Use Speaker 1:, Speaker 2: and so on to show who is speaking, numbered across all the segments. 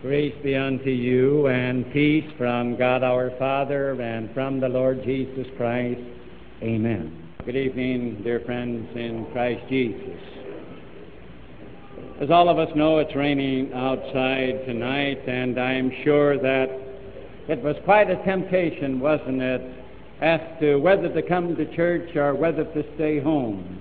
Speaker 1: Grace be unto you and peace from God our Father and from the Lord Jesus Christ. Amen. Good evening, dear friends in Christ Jesus. As all of us know, it's raining outside tonight, and I'm sure that it was quite a temptation, wasn't it, as to whether to come to church or whether to stay home.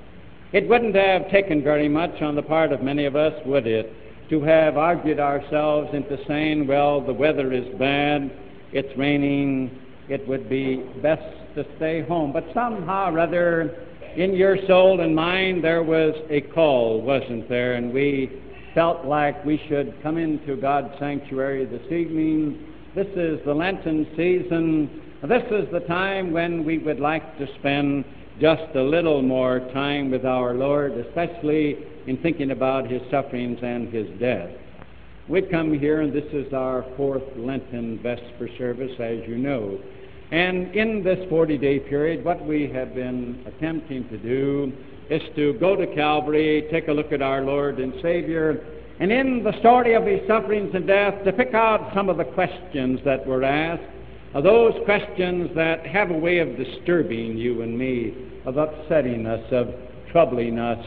Speaker 1: It wouldn't have taken very much on the part of many of us, would it? To have argued ourselves into saying, well, the weather is bad, it's raining, it would be best to stay home. But somehow or other, in your soul and mind, there was a call, wasn't there? And we felt like we should come into God's sanctuary this evening. This is the Lenten season. This is the time when we would like to spend just a little more time with our Lord, especially in thinking about his sufferings and his death. We've come here, and this is our fourth Lenten Vesper service, as you know. And in this 40 day period, what we have been attempting to do is to go to Calvary, take a look at our Lord and Savior, and in the story of his sufferings and death, to pick out some of the questions that were asked, uh, those questions that have a way of disturbing you and me, of upsetting us, of troubling us,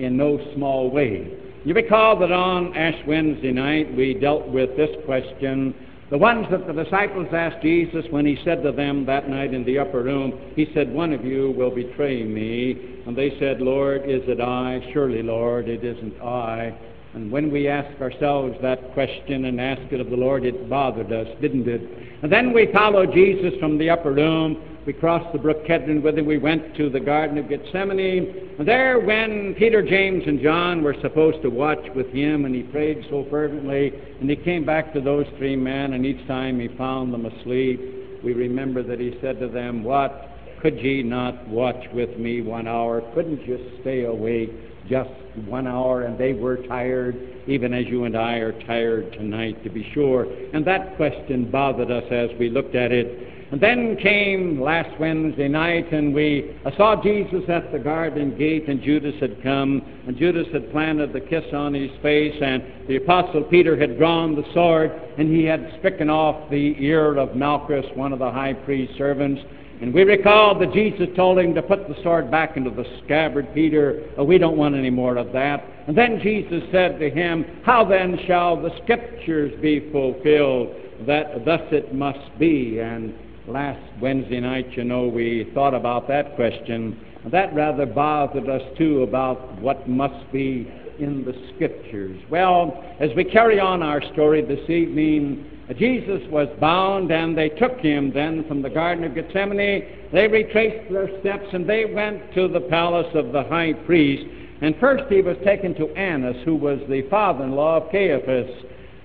Speaker 1: in no small way. You recall that on Ash Wednesday night we dealt with this question, the ones that the disciples asked Jesus when he said to them that night in the upper room, He said, One of you will betray me. And they said, Lord, is it I? Surely, Lord, it isn't I. And when we ask ourselves that question and ask it of the Lord, it bothered us, didn't it? And then we followed Jesus from the upper room we crossed the brook Kedron with him. We went to the Garden of Gethsemane. And there, when Peter, James, and John were supposed to watch with him, and he prayed so fervently, and he came back to those three men, and each time he found them asleep, we remember that he said to them, What? Could ye not watch with me one hour? Couldn't you stay awake just one hour? And they were tired, even as you and I are tired tonight, to be sure. And that question bothered us as we looked at it. And then came last Wednesday night, and we uh, saw Jesus at the garden gate, and Judas had come, and Judas had planted the kiss on his face, and the apostle Peter had drawn the sword, and he had stricken off the ear of Malchus, one of the high priest's servants. And we recall that Jesus told him to put the sword back into the scabbard. Peter, oh, we don't want any more of that. And then Jesus said to him, How then shall the scriptures be fulfilled that thus it must be? And Last Wednesday night, you know, we thought about that question. That rather bothered us, too, about what must be in the Scriptures. Well, as we carry on our story this evening, Jesus was bound, and they took him then from the Garden of Gethsemane. They retraced their steps, and they went to the palace of the high priest. And first he was taken to Annas, who was the father in law of Caiaphas.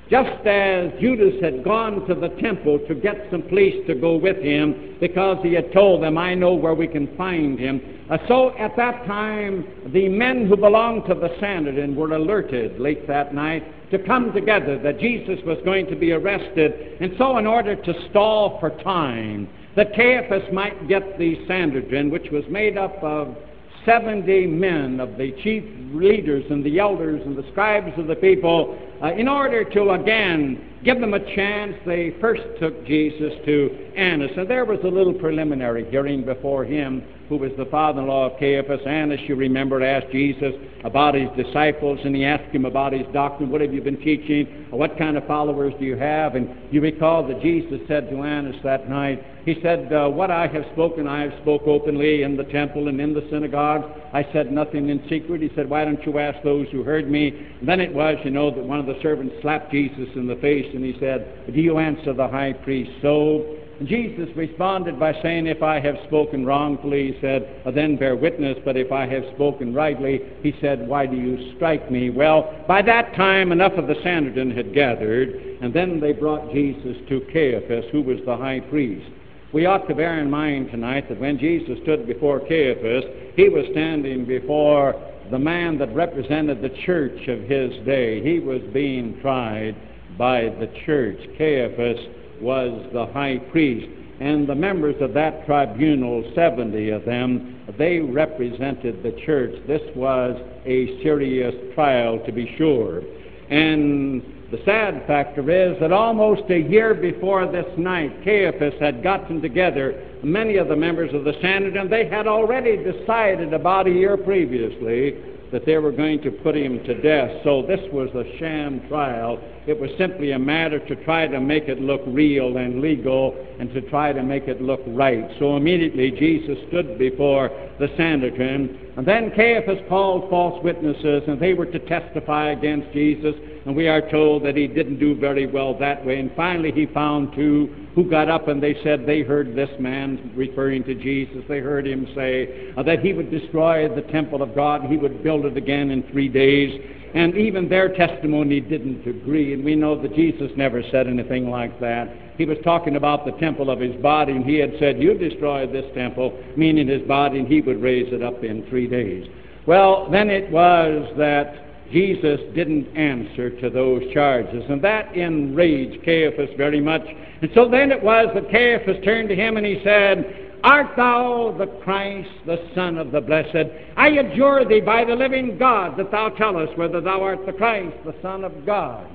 Speaker 1: Just as Judas had gone to the temple to get some police to go with him because he had told them, I know where we can find him. Uh, so at that time, the men who belonged to the Sanhedrin were alerted late that night to come together that Jesus was going to be arrested. And so, in order to stall for time, that Caiaphas might get the Sanhedrin, which was made up of 70 men of the chief leaders and the elders and the scribes of the people, uh, in order to again give them a chance, they first took Jesus to Annas. And there was a little preliminary hearing before him, who was the father in law of Caiaphas. Annas, you remember, asked Jesus about his disciples, and he asked him about his doctrine. What have you been teaching? What kind of followers do you have? And you recall that Jesus said to Annas that night, He said, uh, What I have spoken, I have spoke openly in the temple and in the synagogue. I said nothing in secret. He said, Why don't you ask those who heard me? And then it was, you know, that one of the servants slapped Jesus in the face and he said, Do you answer the high priest so? Jesus responded by saying, If I have spoken wrongfully, he said, uh, then bear witness. But if I have spoken rightly, he said, Why do you strike me? Well, by that time, enough of the Sanhedrin had gathered, and then they brought Jesus to Caiaphas, who was the high priest. We ought to bear in mind tonight that when Jesus stood before Caiaphas, he was standing before the man that represented the church of his day. He was being tried by the church. Caiaphas was the high priest. And the members of that tribunal, 70 of them, they represented the church. This was a serious trial, to be sure. And the sad factor is that almost a year before this night, Caiaphas had gotten together many of the members of the Sanhedrin. They had already decided about a year previously that they were going to put him to death. So this was a sham trial. It was simply a matter to try to make it look real and legal and to try to make it look right. So immediately Jesus stood before the Sanhedrin, and then Caiaphas called false witnesses, and they were to testify against Jesus. And we are told that he didn't do very well that way. And finally, he found two who got up and they said they heard this man referring to Jesus. They heard him say uh, that he would destroy the temple of God, he would build it again in three days. And even their testimony didn't agree. And we know that Jesus never said anything like that. He was talking about the temple of his body, and he had said, You destroy this temple, meaning his body, and he would raise it up in three days. Well, then it was that Jesus didn't answer to those charges, and that enraged Caiaphas very much. And so then it was that Caiaphas turned to him and he said, Art thou the Christ, the Son of the Blessed? I adjure thee by the living God that thou tell us whether thou art the Christ, the Son of God.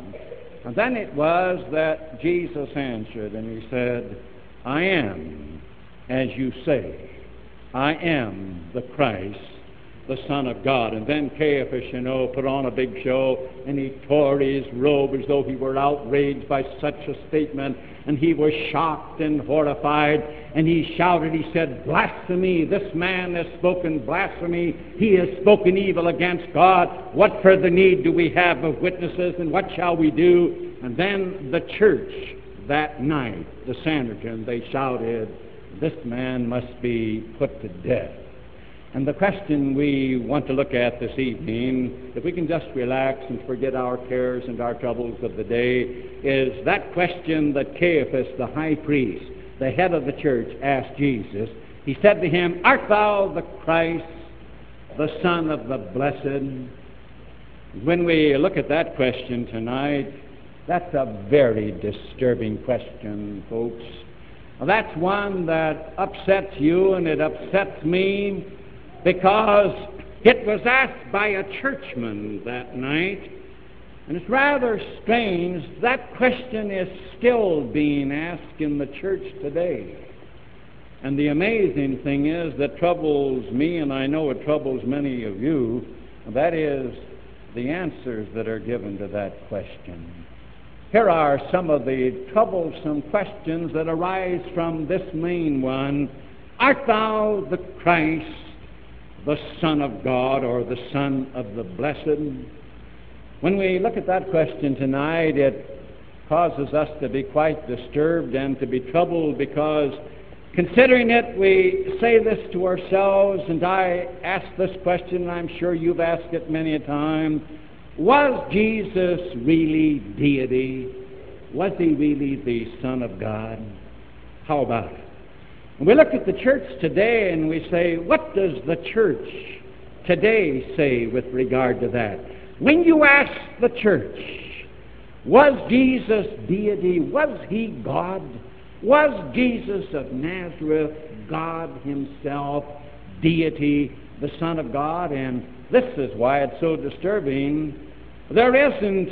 Speaker 1: And then it was that Jesus answered and he said, I am, as you say, I am the Christ, the Son of God. And then Caiaphas, you know, put on a big show, and he tore his robe as though he were outraged by such a statement, and he was shocked and horrified, and he shouted, he said, Blasphemy! This man has spoken blasphemy. He has spoken evil against God. What further need do we have of witnesses, and what shall we do? And then the church that night, the Sanhedrin, they shouted, This man must be put to death. And the question we want to look at this evening, if we can just relax and forget our cares and our troubles of the day, is that question that Caiaphas, the high priest, the head of the church, asked Jesus. He said to him, Art thou the Christ, the Son of the Blessed? When we look at that question tonight, that's a very disturbing question, folks. That's one that upsets you and it upsets me because it was asked by a churchman that night. And it's rather strange that question is still being asked in the church today. And the amazing thing is that troubles me, and I know it troubles many of you, that is the answers that are given to that question. Here are some of the troublesome questions that arise from this main one Art thou the Christ, the Son of God or the Son of the Blessed? When we look at that question tonight, it causes us to be quite disturbed and to be troubled because considering it, we say this to ourselves, and I ask this question, and I'm sure you've asked it many a time. Was Jesus really deity? Was he really the Son of God? How about it? We look at the church today and we say, what does the church today say with regard to that? When you ask the church, was Jesus deity? Was he God? Was Jesus of Nazareth God himself, deity, the Son of God? And this is why it's so disturbing. There isn't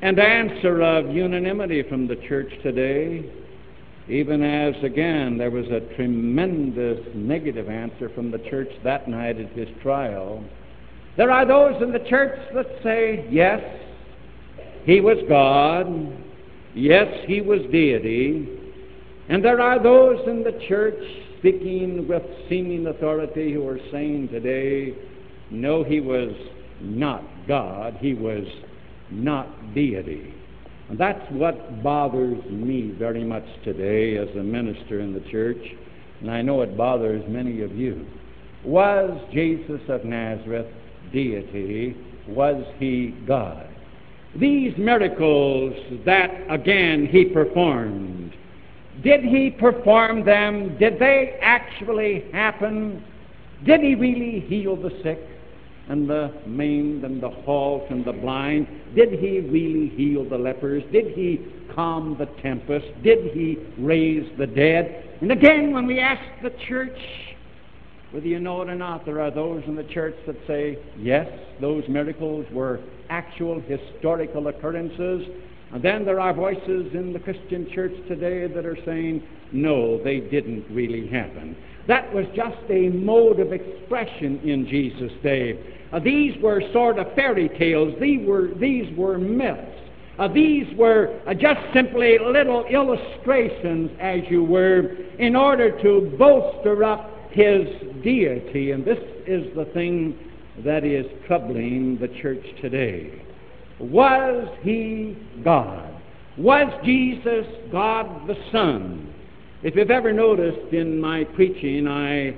Speaker 1: an answer of unanimity from the church today even as, again, there was a tremendous negative answer from the church that night at his trial. There are those in the church that say, yes, he was God, yes, he was deity, and there are those in the church speaking with seeming authority who are saying today, no, he was not God, he was not deity. And that's what bothers me very much today as a minister in the church, and I know it bothers many of you. Was Jesus of Nazareth deity? Was he God? These miracles that, again, he performed, did he perform them? Did they actually happen? Did he really heal the sick? And the maimed and the halt and the blind? Did he really heal the lepers? Did he calm the tempest? Did he raise the dead? And again, when we ask the church, Whether you know it or not, there are those in the church that say, yes, those miracles were actual historical occurrences. And then there are voices in the Christian church today that are saying, no, they didn't really happen. That was just a mode of expression in Jesus' day. Uh, these were sort of fairy tales. These were, these were myths. Uh, these were uh, just simply little illustrations, as you were, in order to bolster up his deity. And this is the thing that is troubling the church today. Was he God? Was Jesus God the Son? If you've ever noticed in my preaching, I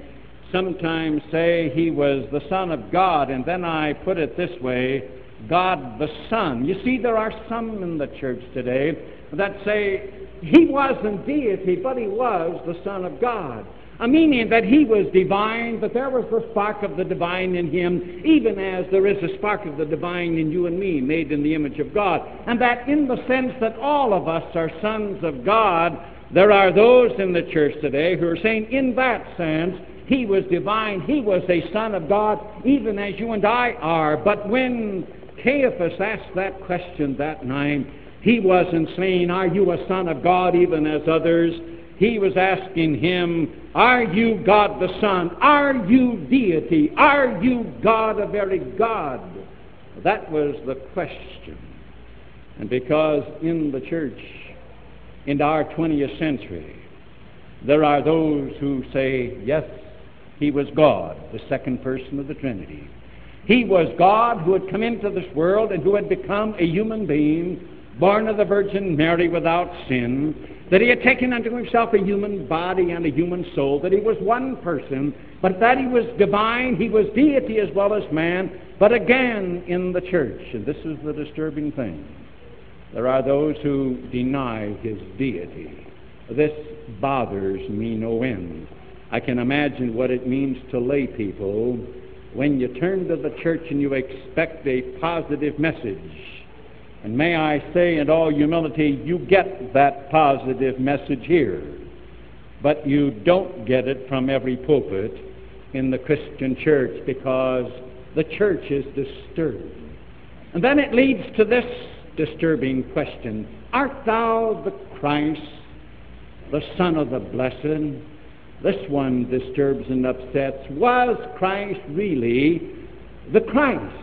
Speaker 1: sometimes say he was the Son of God, and then I put it this way God the Son. You see, there are some in the church today that say he wasn't deity, but he was the Son of God a meaning that he was divine, but there was the spark of the divine in him, even as there is a spark of the divine in you and me, made in the image of God. And that in the sense that all of us are sons of God, there are those in the church today who are saying, in that sense, he was divine, he was a son of God, even as you and I are. But when Caiaphas asked that question that night, he wasn't saying, Are you a son of God, even as others? He was asking him, Are you God the Son? Are you deity? Are you God, a very God? That was the question. And because in the church, in our 20th century, there are those who say, Yes, he was God, the second person of the Trinity. He was God who had come into this world and who had become a human being, born of the Virgin Mary without sin, that he had taken unto himself a human body and a human soul, that he was one person, but that he was divine, he was deity as well as man, but again in the church, and this is the disturbing thing, there are those who deny his deity. This bothers me no end. I can imagine what it means to lay people when you turn to the church and you expect a positive message and may I say in all humility, you get that positive message here, but you don't get it from every pulpit in the Christian church because the church is disturbed. And then it leads to this disturbing question Art thou the Christ, the Son of the Blessed? This one disturbs and upsets. Was Christ really the Christ?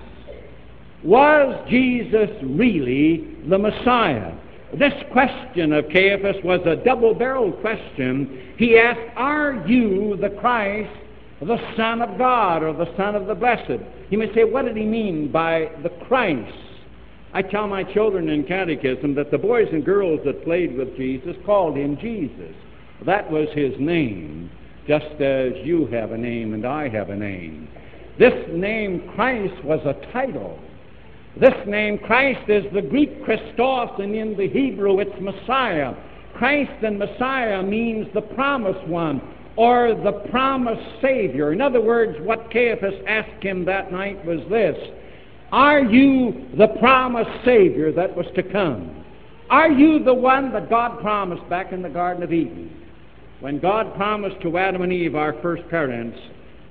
Speaker 1: Was Jesus really the Messiah? This question of Caiaphas was a double barreled question. He asked, Are you the Christ, the Son of God, or the Son of the Blessed? You may say, What did he mean by the Christ? I tell my children in catechism that the boys and girls that played with Jesus called him Jesus. That was his name, just as you have a name and I have a name. This name, Christ, was a title. This name, Christ, is the Greek Christos, and in the Hebrew it's Messiah. Christ and Messiah means the promised one or the promised Savior. In other words, what Caiaphas asked him that night was this Are you the promised Savior that was to come? Are you the one that God promised back in the Garden of Eden? When God promised to Adam and Eve, our first parents,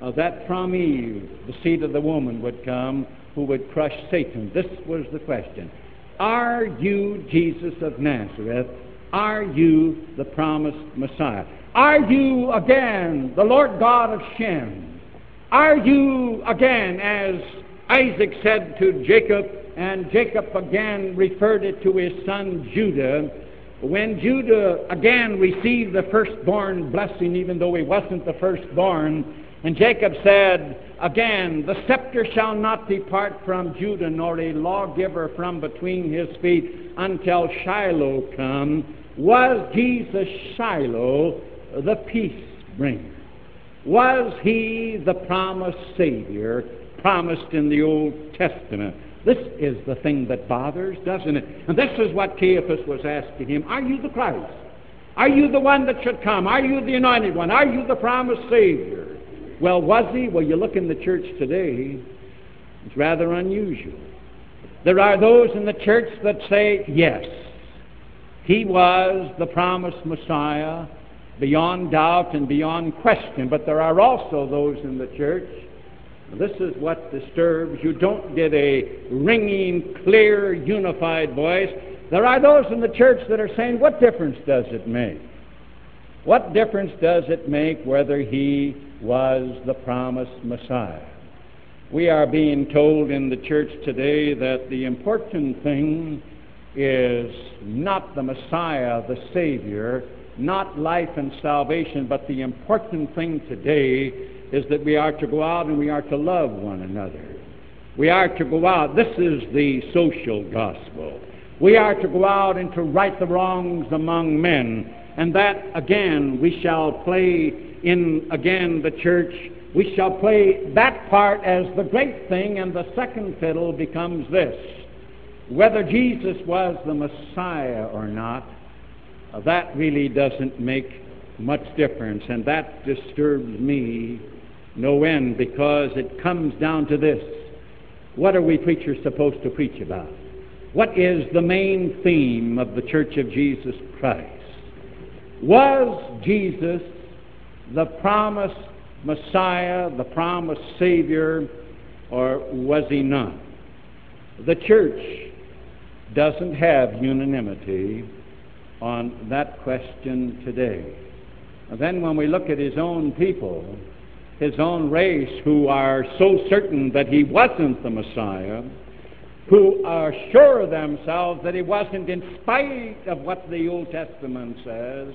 Speaker 1: uh, that from Eve the seed of the woman would come who would crush Satan. This was the question. Are you Jesus of Nazareth? Are you the promised Messiah? Are you again the Lord God of Shem? Are you again, as Isaac said to Jacob, and Jacob again referred it to his son Judah, when Judah again received the firstborn blessing, even though he wasn't the firstborn, and Jacob said, Again, the scepter shall not depart from Judah, nor a lawgiver from between his feet until Shiloh come. Was Jesus Shiloh the peace bringer? Was he the promised Savior promised in the Old Testament? This is the thing that bothers, doesn't it? And this is what Caiaphas was asking him Are you the Christ? Are you the one that should come? Are you the anointed one? Are you the promised Savior? Well, was he? Well, you look in the church today, it's rather unusual. There are those in the church that say, yes, he was the promised Messiah, beyond doubt and beyond question. But there are also those in the church. This is what disturbs. You don't get a ringing, clear, unified voice. There are those in the church that are saying, What difference does it make? What difference does it make whether he was the promised Messiah? We are being told in the church today that the important thing is not the Messiah, the Savior, not life and salvation, but the important thing today is that we are to go out and we are to love one another. We are to go out. This is the social gospel. We are to go out and to right the wrongs among men. And that, again, we shall play in, again, the church. We shall play that part as the great thing, and the second fiddle becomes this. Whether Jesus was the Messiah or not, that really doesn't make much difference, and that disturbs me no end because it comes down to this. What are we preachers supposed to preach about? What is the main theme of the Church of Jesus Christ? Was Jesus the promised Messiah, the promised Savior, or was he not? The church doesn't have unanimity on that question today. Then when we look at his own people, his own race, who are so certain that he wasn't the Messiah, who assure themselves that he wasn't, in spite of what the Old Testament says,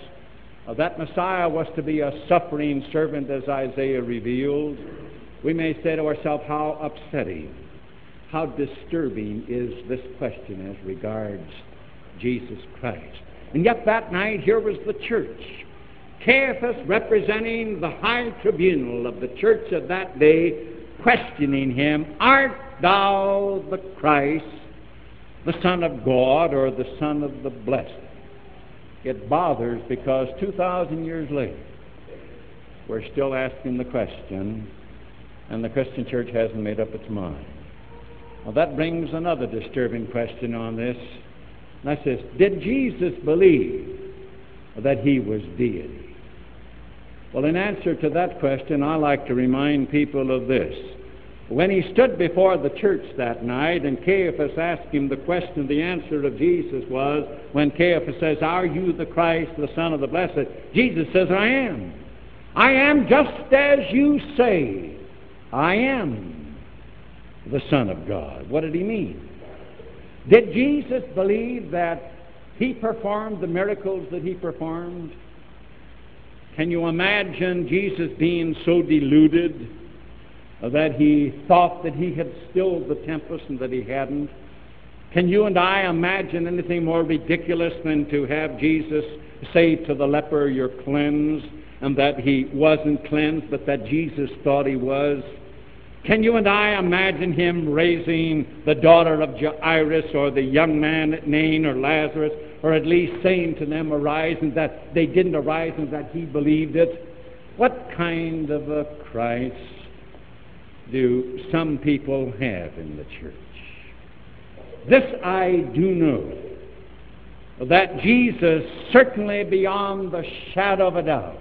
Speaker 1: uh, that Messiah was to be a suffering servant, as Isaiah revealed, we may say to ourselves, how upsetting, how disturbing is this question as regards Jesus Christ. And yet that night, here was the church. Caiaphas, representing the high tribunal of the church of that day, questioning him, Art thou the Christ, the Son of God, or the Son of the Blessed? It bothers because 2,000 years later, we're still asking the question, and the Christian church hasn't made up its mind. Well, that brings another disturbing question on this. And says, Did Jesus believe that he was deity? Well, in answer to that question, I like to remind people of this. When he stood before the church that night and Caiaphas asked him the question, the answer of Jesus was, when Caiaphas says, Are you the Christ, the Son of the Blessed? Jesus says, I am. I am just as you say. I am the Son of God. What did he mean? Did Jesus believe that he performed the miracles that he performed? Can you imagine Jesus being so deluded uh, that he thought that he had stilled the tempest and that he hadn't? Can you and I imagine anything more ridiculous than to have Jesus say to the leper, You're cleansed, and that he wasn't cleansed, but that Jesus thought he was? Can you and I imagine him raising the daughter of Jairus or the young man at Nain or Lazarus, or at least saying to them, Arise, and that they didn't arise and that he believed it? What kind of a Christ do some people have in the church? This I do know that Jesus, certainly beyond the shadow of a doubt,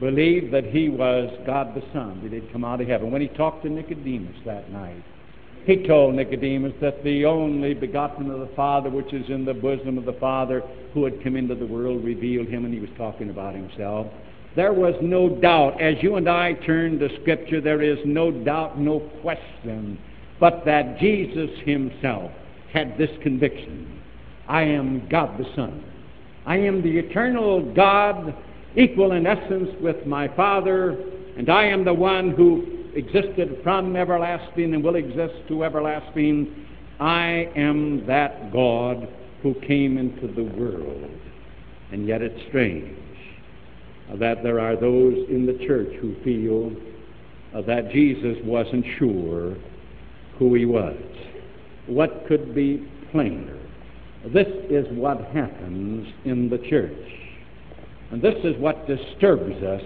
Speaker 1: believed that he was God the Son, that he'd come out of heaven. When he talked to Nicodemus that night, he told Nicodemus that the only begotten of the Father, which is in the bosom of the Father, who had come into the world, revealed him, and he was talking about himself. There was no doubt, as you and I turn to Scripture, there is no doubt, no question, but that Jesus himself had this conviction I am God the Son. I am the eternal God equal in essence with my Father, and I am the one who existed from everlasting and will exist to everlasting. I am that God who came into the world. And yet it's strange uh, that there are those in the church who feel uh, that Jesus wasn't sure who he was. What could be plainer? This is what happens in the church. And this is what disturbs us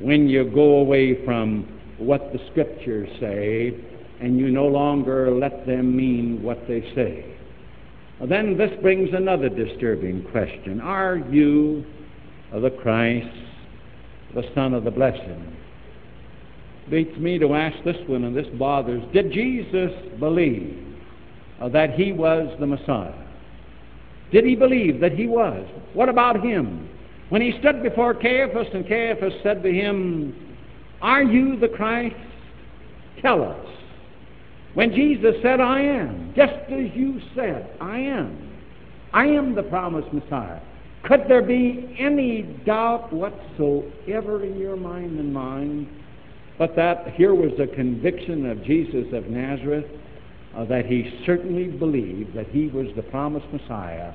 Speaker 1: when you go away from what the Scriptures say and you no longer let them mean what they say. Then this brings another disturbing question. Are you the Christ, the Son of the Blessed. Beats me to ask this one, and this bothers. Did Jesus believe uh, that he was the Messiah? Did he believe that he was? What about him? When he stood before Caiaphas, and Caiaphas said to him, Are you the Christ? Tell us. When Jesus said, I am, just as you said, I am. I am the promised Messiah. Could there be any doubt whatsoever in your mind and mine but that here was a conviction of Jesus of Nazareth uh, that he certainly believed that he was the promised Messiah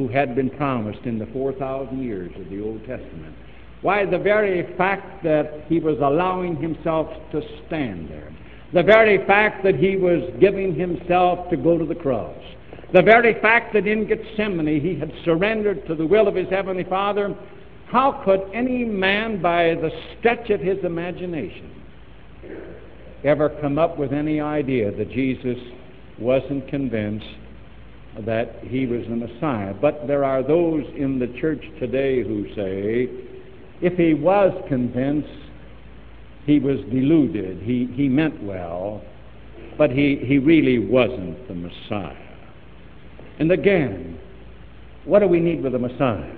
Speaker 1: who had been promised in the 4,000 years of the Old Testament. Why, the very fact that he was allowing himself to stand there, the very fact that he was giving himself to go to the cross, the very fact that in Gethsemane he had surrendered to the will of his Heavenly Father, how could any man, by the stretch of his imagination, ever come up with any idea that Jesus wasn't convinced that he was the Messiah? But there are those in the church today who say, if he was convinced, he was deluded. He, he meant well, but he, he really wasn't the Messiah. And again, what do we need with a Messiah?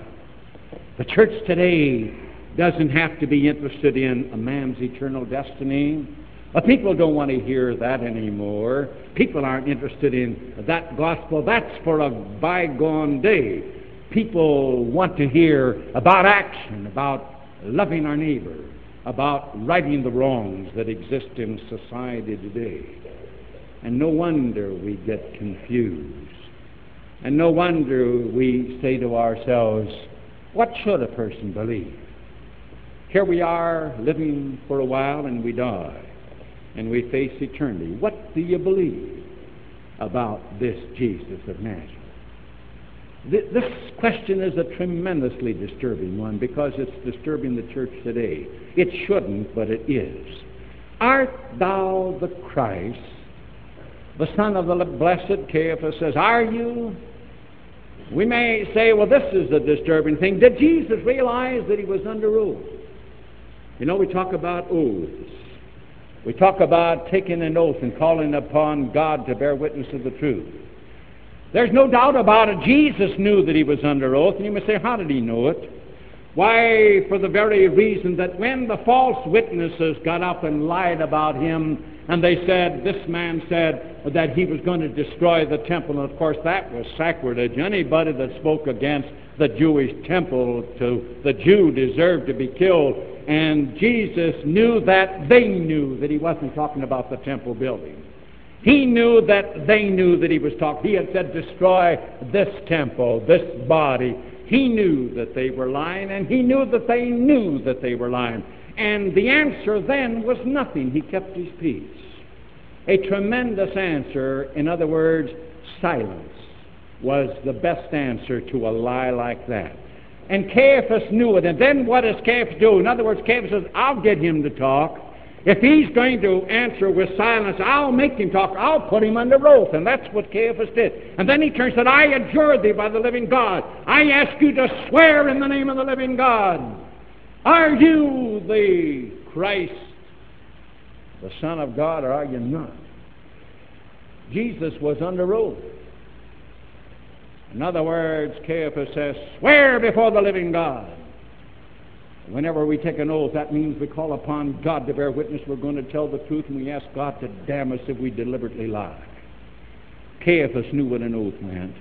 Speaker 1: The church today doesn't have to be interested in a man's eternal destiny. But people don't want to hear that anymore. People aren't interested in that gospel. That's for a bygone day. People want to hear about action, about loving our neighbor, about righting the wrongs that exist in society today. And no wonder we get confused. And no wonder we say to ourselves, what should a person believe? Here we are living for a while and we die and we face eternity. What do you believe about this Jesus of Nazareth? This question is a tremendously disturbing one because it's disturbing the church today. It shouldn't, but it is. Art thou the Christ, the Son of the blessed? Caiaphas says, Are you? We may say, well, this is a disturbing thing. Did Jesus realize that he was under oath? You know, we talk about oaths. We talk about taking an oath and calling upon God to bear witness of the truth. There's no doubt about it. Jesus knew that he was under oath, and you may say, how did he know it? Why, for the very reason that when the false witnesses got up and lied about him, and they said, this man said that he was going to destroy the temple, and of course that was sacrilege. Anybody that spoke against the Jewish temple to the Jew deserved to be killed. And Jesus knew that they knew that he wasn't talking about the temple building. He knew that they knew that he was talking. He had said, destroy this temple, this body. He knew that they were lying, and he knew that they knew that they were lying. And the answer then was nothing. He kept his peace. A tremendous answer, in other words, silence, was the best answer to a lie like that. And Caiaphas knew it. And then what does Caiaphas do? In other words, Caiaphas says, I'll get him to talk. If he's going to answer with silence, I'll make him talk. I'll put him under oath. And that's what Caiaphas did. And then he turns and said, I adjure thee by the living God. I ask you to swear in the name of the living God. Are you the Christ, the Son of God, or are you not? Jesus was under oath. In other words, Caiaphas says, swear before the living God. Whenever we take an oath, that means we call upon God to bear witness we're going to tell the truth, and we ask God to damn us if we deliberately lie. Caiaphas knew what an oath meant.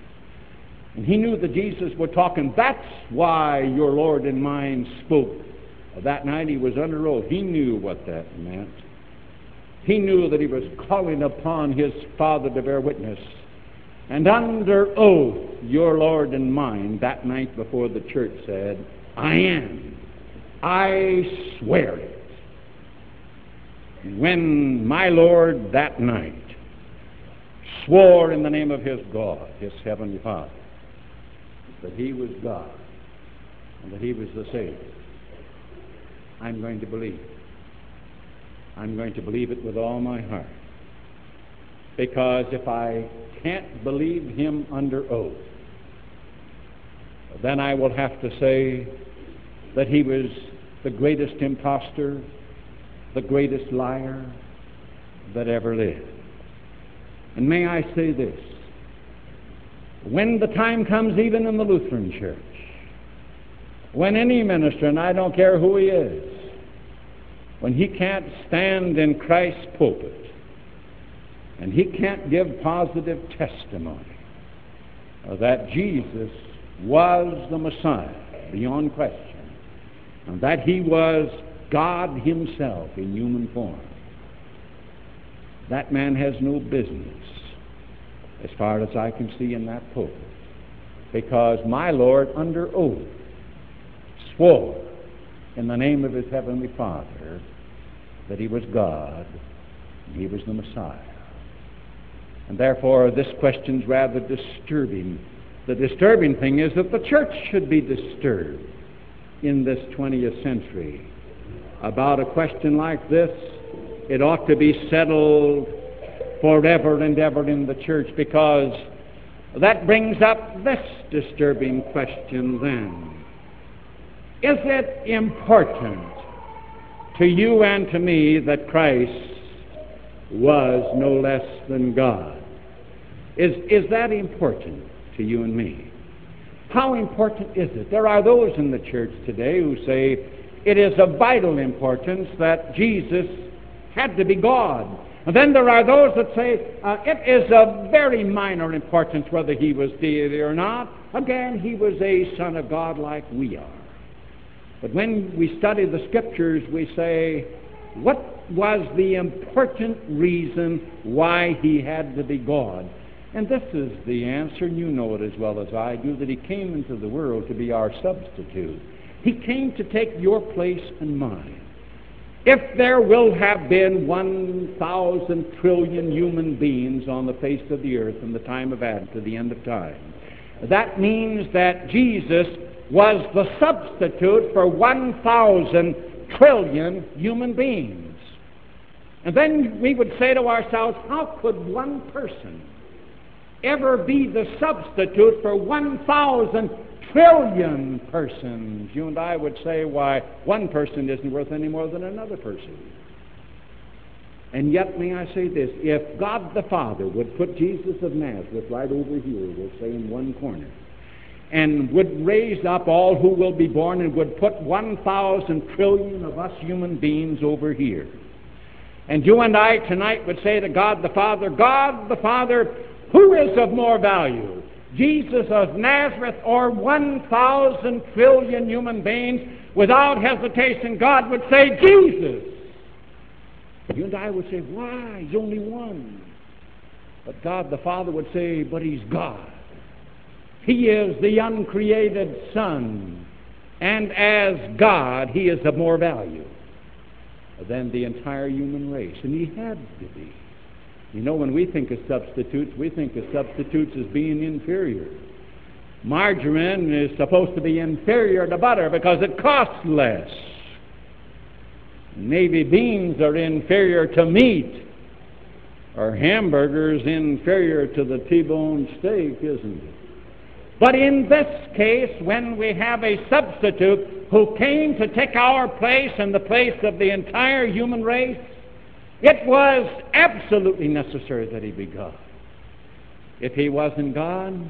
Speaker 1: And he knew that Jesus was talking. That's why your Lord and mine spoke. That night he was under oath. He knew what that meant. He knew that he was calling upon his Father to bear witness. And under oath, your Lord and mine, that night before the church said, I am. I swear it. And when my Lord that night swore in the name of his God, his heavenly Father, that he was God and that he was the Savior, I'm going to believe. I'm going to believe it with all my heart. Because if I can't believe him under oath, then I will have to say that he was the greatest impostor, the greatest liar that ever lived. And may I say this when the time comes, even in the Lutheran Church, when any minister, and I don't care who he is, when he can't stand in Christ's pulpit and he can't give positive testimony that Jesus was the Messiah, beyond question, and that he was God himself in human form, that man has no business, as far as I can see in that pulpit, because my Lord, under oath, swore in the name of his heavenly Father that he was God and he was the Messiah. And therefore, this question's rather disturbing. The disturbing thing is that the church should be disturbed in this 20th century about a question like this. It ought to be settled forever and ever in the church because that brings up this disturbing question then. Is it important to you and to me that Christ was no less than God? Is, is that important to you and me? How important is it? There are those in the church today who say it is of vital importance that Jesus had to be God. And then there are those that say uh, it is of very minor importance whether he was deity or not. Again, he was a son of God like we are. But when we study the scriptures, we say, what was the important reason why he had to be God? And this is the answer, and you know it as well as I do, that he came into the world to be our substitute. He came to take your place and mine. If there will have been 1,000 trillion human beings on the face of the earth from the time of Adam to the end of time, that means that Jesus was the substitute for 1,000 trillion human beings. And then we would say to ourselves, how could one person ever be the substitute for 1,000 trillion persons? You and I would say, why, one person isn't worth any more than another person. And yet, may I say this, if God the Father would put Jesus of Nazareth right over here, we'll say in one corner, and would raise up all who will be born and would put 1,000 trillion of us human beings over here. And you and I tonight would say to God the Father, God the Father, who is of more value? Jesus of Nazareth or 1,000 trillion human beings? Without hesitation, God would say, Jesus. You and I would say, why? He's only one. But God the Father would say, but He's God. He is the uncreated Son, and as God, He is of more value than the entire human race, and He had to be. You know, when we think of substitutes, we think of substitutes as being inferior. Margarine is supposed to be inferior to butter because it costs less. Navy beans are inferior to meat, or hamburgers inferior to the T-bone steak, isn't it? But in this case, when we have a substitute who came to take our place and the place of the entire human race, it was absolutely necessary that he be God. If he wasn't God,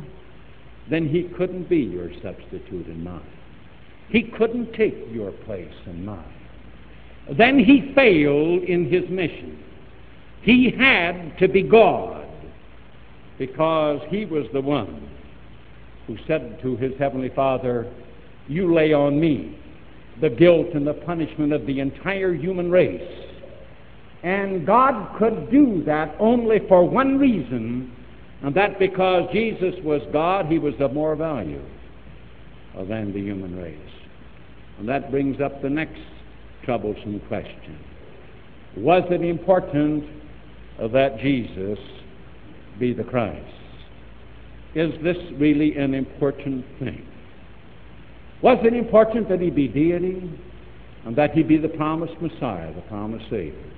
Speaker 1: then he couldn't be your substitute and mine. He couldn't take your place and mine. Then he failed in his mission. He had to be God because he was the one who said to his heavenly Father, You lay on me the guilt and the punishment of the entire human race. And God could do that only for one reason, and that because Jesus was God, he was of more value than the human race. And that brings up the next troublesome question. Was it important that Jesus be the Christ? Is this really an important thing? Was it important that he be deity and that he be the promised Messiah, the promised Savior?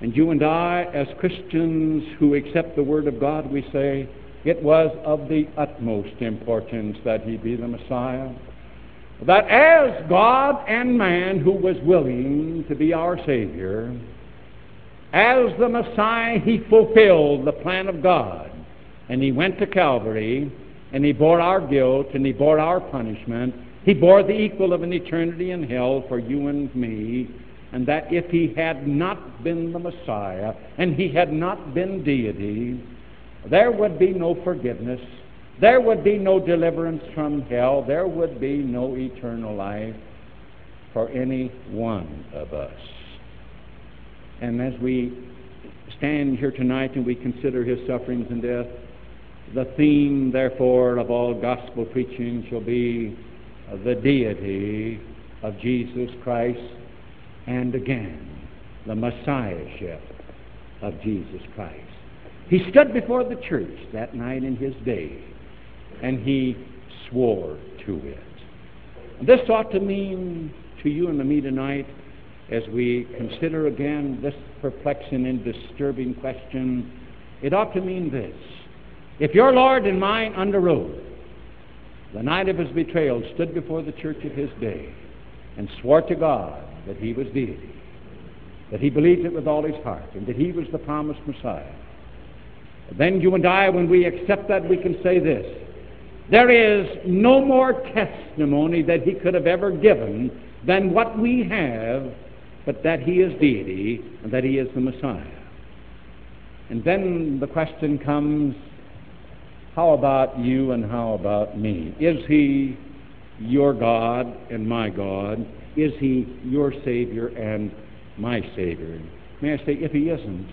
Speaker 1: And you and I, as Christians who accept the Word of God, we say it was of the utmost importance that he be the Messiah. that as God and man who was willing to be our Savior, as the Messiah, he fulfilled the plan of God. And he went to Calvary, and he bore our guilt, and he bore our punishment. He bore the equal of an eternity in hell for you and me. And that if he had not been the Messiah, and he had not been deity, there would be no forgiveness. There would be no deliverance from hell. There would be no eternal life for any one of us. And as we stand here tonight and we consider his sufferings and death, the theme, therefore, of all gospel preaching shall be the deity of Jesus Christ and again the Messiahship of Jesus Christ. He stood before the church that night in his day and he swore to it. This ought to mean to you and to me tonight as we consider again this perplexing and disturbing question, it ought to mean this. If your Lord and mine under oath, the night of his betrayal, stood before the church of his day and swore to God that he was deity, that he believed it with all his heart, and that he was the promised Messiah, then you and I, when we accept that, we can say this. There is no more testimony that he could have ever given than what we have but that he is deity and that he is the Messiah. And then the question comes how about you and how about me? Is he your God and my God? Is he your Savior and my Savior? May I say, if he isn't,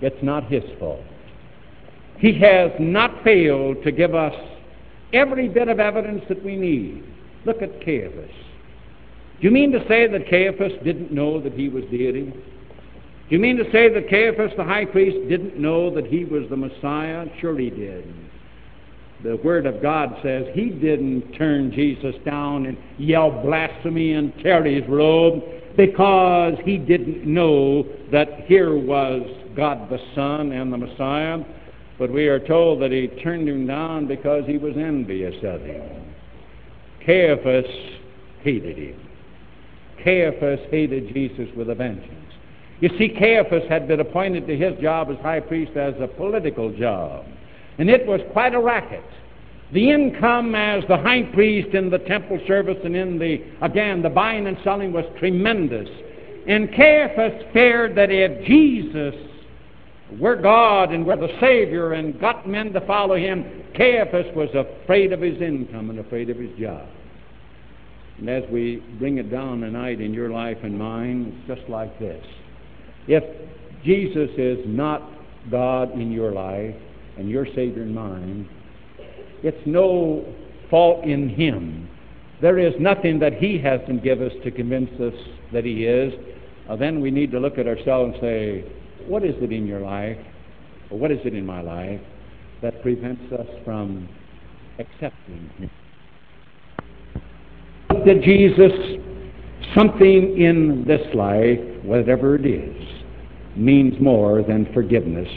Speaker 1: it's not his fault. He has not failed to give us every bit of evidence that we need. Look at Caiaphas. Do you mean to say that Caiaphas didn't know that he was deity? Do you mean to say that Caiaphas, the high priest, didn't know that he was the Messiah? Sure he did. The Word of God says he didn't turn Jesus down and yell blasphemy and tear his robe because he didn't know that here was God the Son and the Messiah. But we are told that he turned him down because he was envious of him. Caiaphas hated him. Caiaphas hated Jesus with a vengeance. You see, Caiaphas had been appointed to his job as high priest as a political job, and it was quite a racket. The income as the high priest in the temple service and in the, again, the buying and selling was tremendous. And Caiaphas feared that if Jesus were God and were the Savior and got men to follow him, Caiaphas was afraid of his income and afraid of his job. And as we bring it down tonight in your life and mine, it's just like this. If Jesus is not God in your life and your Savior in mine, it's no fault in Him. There is nothing that He hasn't given us to convince us that He is. Uh, then we need to look at ourselves and say, what is it in your life, or what is it in my life, that prevents us from accepting Him? that Jesus, something in this life, whatever it is, means more than forgiveness,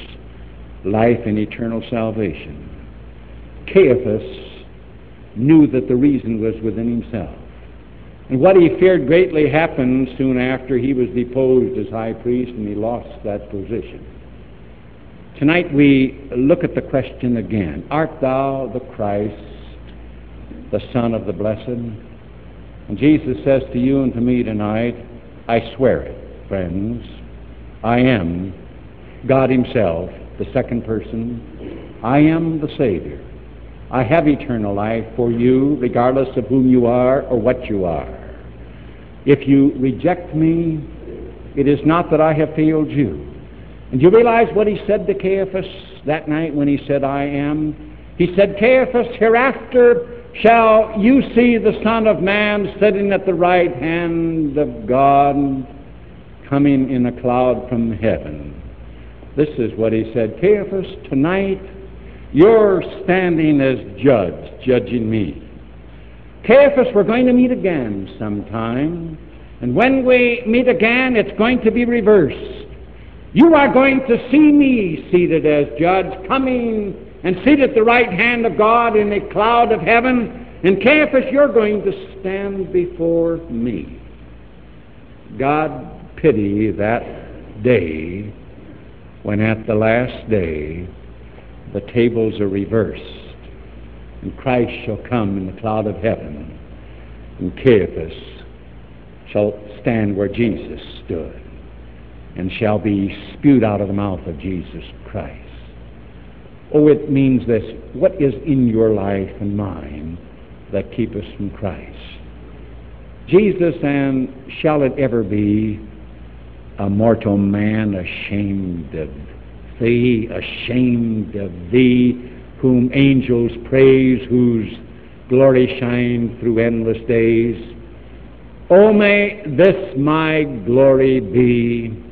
Speaker 1: life, and eternal salvation. Caiaphas knew that the reason was within himself. And what he feared greatly happened soon after he was deposed as high priest and he lost that position. Tonight we look at the question again Art thou the Christ, the Son of the Blessed? And Jesus says to you and to me tonight, I swear it, friends, I am God Himself, the second person. I am the Savior. I have eternal life for you, regardless of whom you are or what you are. If you reject me, it is not that I have failed you. And you realize what he said to Caiaphas that night when he said, I am? He said, Caiaphas, hereafter shall you see the Son of Man sitting at the right hand of God, coming in a cloud from heaven. This is what he said Caiaphas, tonight you're standing as judge, judging me. Caiaphas, we're going to meet again sometime. And when we meet again, it's going to be reversed. You are going to see me seated as judge, coming and seated at the right hand of God in a cloud of heaven. And Caiaphas, you're going to stand before me. God pity that day when at the last day the tables are reversed and Christ shall come in the cloud of heaven and Caiaphas shall stand where Jesus stood and shall be spewed out of the mouth of Jesus Christ. Oh, it means this. What is in your life and mine that keep us from Christ? Jesus, and shall it ever be a mortal man ashamed of thee, ashamed of thee, whom angels praise, whose glory shine through endless days? Oh, may this my glory be,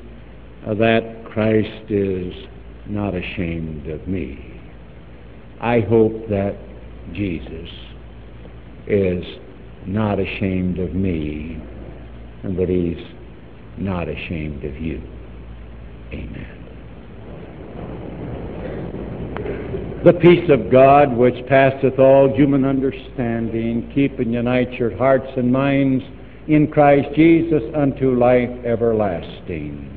Speaker 1: that Christ is not ashamed of me. I hope that Jesus is not ashamed of me and that he's not ashamed of you. Amen. The peace of God, which passeth all human understanding, keep and unite your hearts and minds in Christ Jesus unto life everlasting.